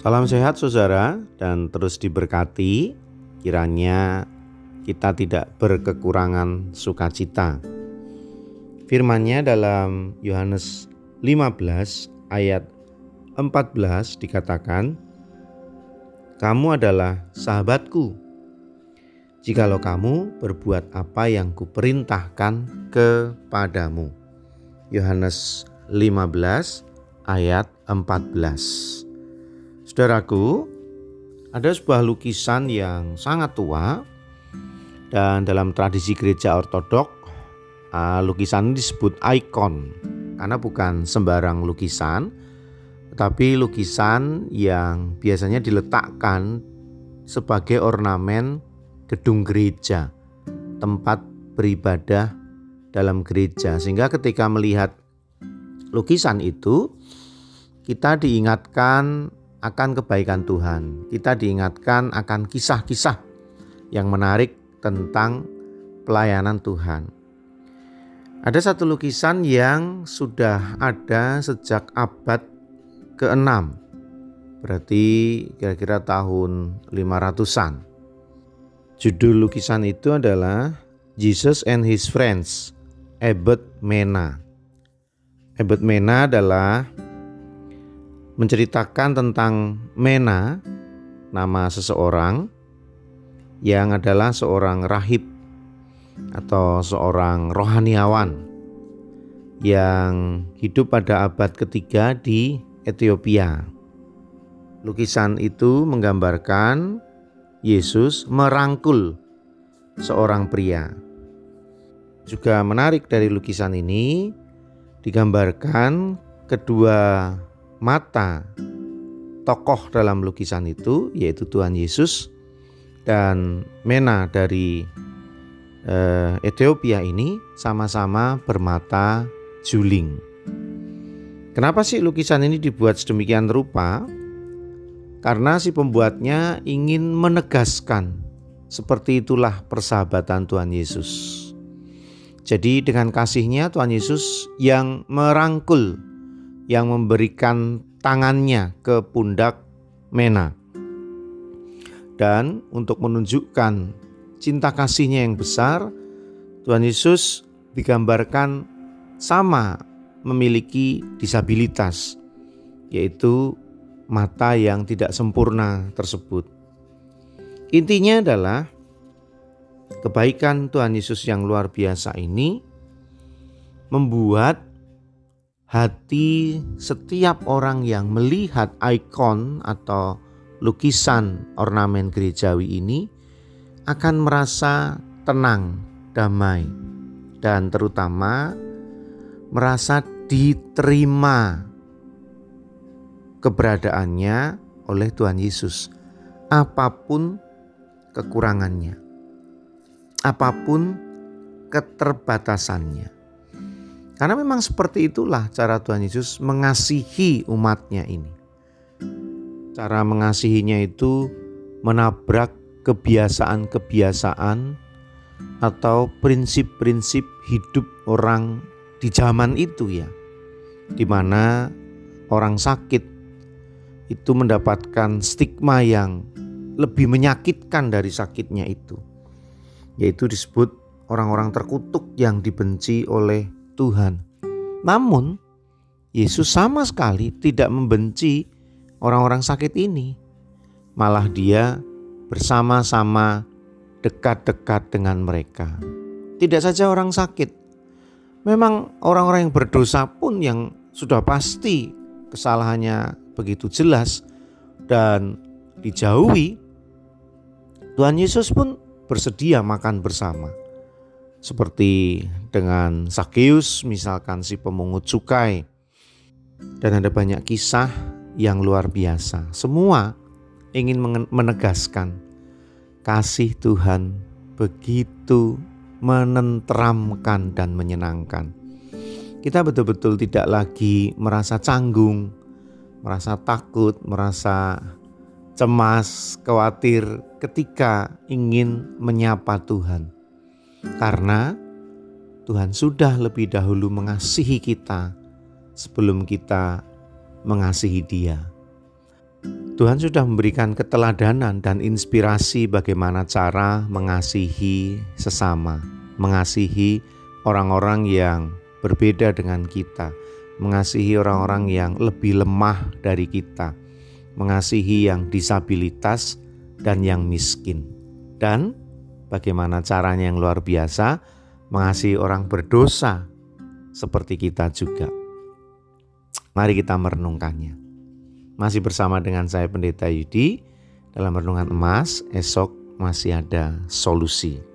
Salam sehat saudara dan terus diberkati kiranya kita tidak berkekurangan sukacita. Firman-Nya dalam Yohanes 15 ayat 14 dikatakan, "Kamu adalah sahabatku jikalau kamu berbuat apa yang kuperintahkan kepadamu." Yohanes 15 ayat 14. Saudaraku, ada sebuah lukisan yang sangat tua dan dalam tradisi gereja ortodok uh, lukisan ini disebut ikon. Karena bukan sembarang lukisan tetapi lukisan yang biasanya diletakkan sebagai ornamen gedung gereja, tempat beribadah dalam gereja. Sehingga ketika melihat lukisan itu kita diingatkan akan kebaikan Tuhan. Kita diingatkan akan kisah-kisah yang menarik tentang pelayanan Tuhan. Ada satu lukisan yang sudah ada sejak abad ke-6. Berarti kira-kira tahun 500-an. Judul lukisan itu adalah Jesus and His Friends, Abbot Mena. Abbot Mena adalah menceritakan tentang Mena, nama seseorang yang adalah seorang rahib atau seorang rohaniawan yang hidup pada abad ketiga di Ethiopia. Lukisan itu menggambarkan Yesus merangkul seorang pria. Juga menarik dari lukisan ini digambarkan kedua mata tokoh dalam lukisan itu yaitu Tuhan Yesus dan Mena dari eh, Ethiopia ini sama-sama bermata juling. Kenapa sih lukisan ini dibuat sedemikian rupa? Karena si pembuatnya ingin menegaskan seperti itulah persahabatan Tuhan Yesus. Jadi dengan kasihnya Tuhan Yesus yang merangkul yang memberikan tangannya ke pundak Mena. Dan untuk menunjukkan cinta kasihnya yang besar, Tuhan Yesus digambarkan sama memiliki disabilitas, yaitu mata yang tidak sempurna tersebut. Intinya adalah kebaikan Tuhan Yesus yang luar biasa ini membuat hati setiap orang yang melihat ikon atau lukisan ornamen gerejawi ini akan merasa tenang, damai, dan terutama merasa diterima keberadaannya oleh Tuhan Yesus, apa pun kekurangannya, apa pun keterbatasannya. Karena memang seperti itulah cara Tuhan Yesus mengasihi umatnya ini. Cara mengasihinya itu menabrak kebiasaan-kebiasaan atau prinsip-prinsip hidup orang di zaman itu ya. Di mana orang sakit itu mendapatkan stigma yang lebih menyakitkan dari sakitnya itu. Yaitu disebut orang-orang terkutuk yang dibenci oleh Tuhan. Namun, Yesus sama sekali tidak membenci orang-orang sakit ini. Malah dia bersama-sama dekat-dekat dengan mereka. Tidak saja orang sakit. Memang orang-orang yang berdosa pun yang sudah pasti kesalahannya begitu jelas dan dijauhi, Tuhan Yesus pun bersedia makan bersama seperti dengan Sakeus misalkan si pemungut cukai. Dan ada banyak kisah yang luar biasa. Semua ingin menegaskan kasih Tuhan begitu menenteramkan dan menyenangkan. Kita betul-betul tidak lagi merasa canggung merasa takut merasa cemas khawatir ketika ingin menyapa Tuhan karena Tuhan sudah lebih dahulu mengasihi kita sebelum kita mengasihi Dia. Tuhan sudah memberikan keteladanan dan inspirasi bagaimana cara mengasihi sesama, mengasihi orang-orang yang berbeda dengan kita, mengasihi orang-orang yang lebih lemah dari kita, mengasihi yang disabilitas dan yang miskin. Dan bagaimana caranya yang luar biasa mengasihi orang berdosa seperti kita juga. Mari kita merenungkannya. Masih bersama dengan saya Pendeta Yudi dalam renungan emas, esok masih ada solusi.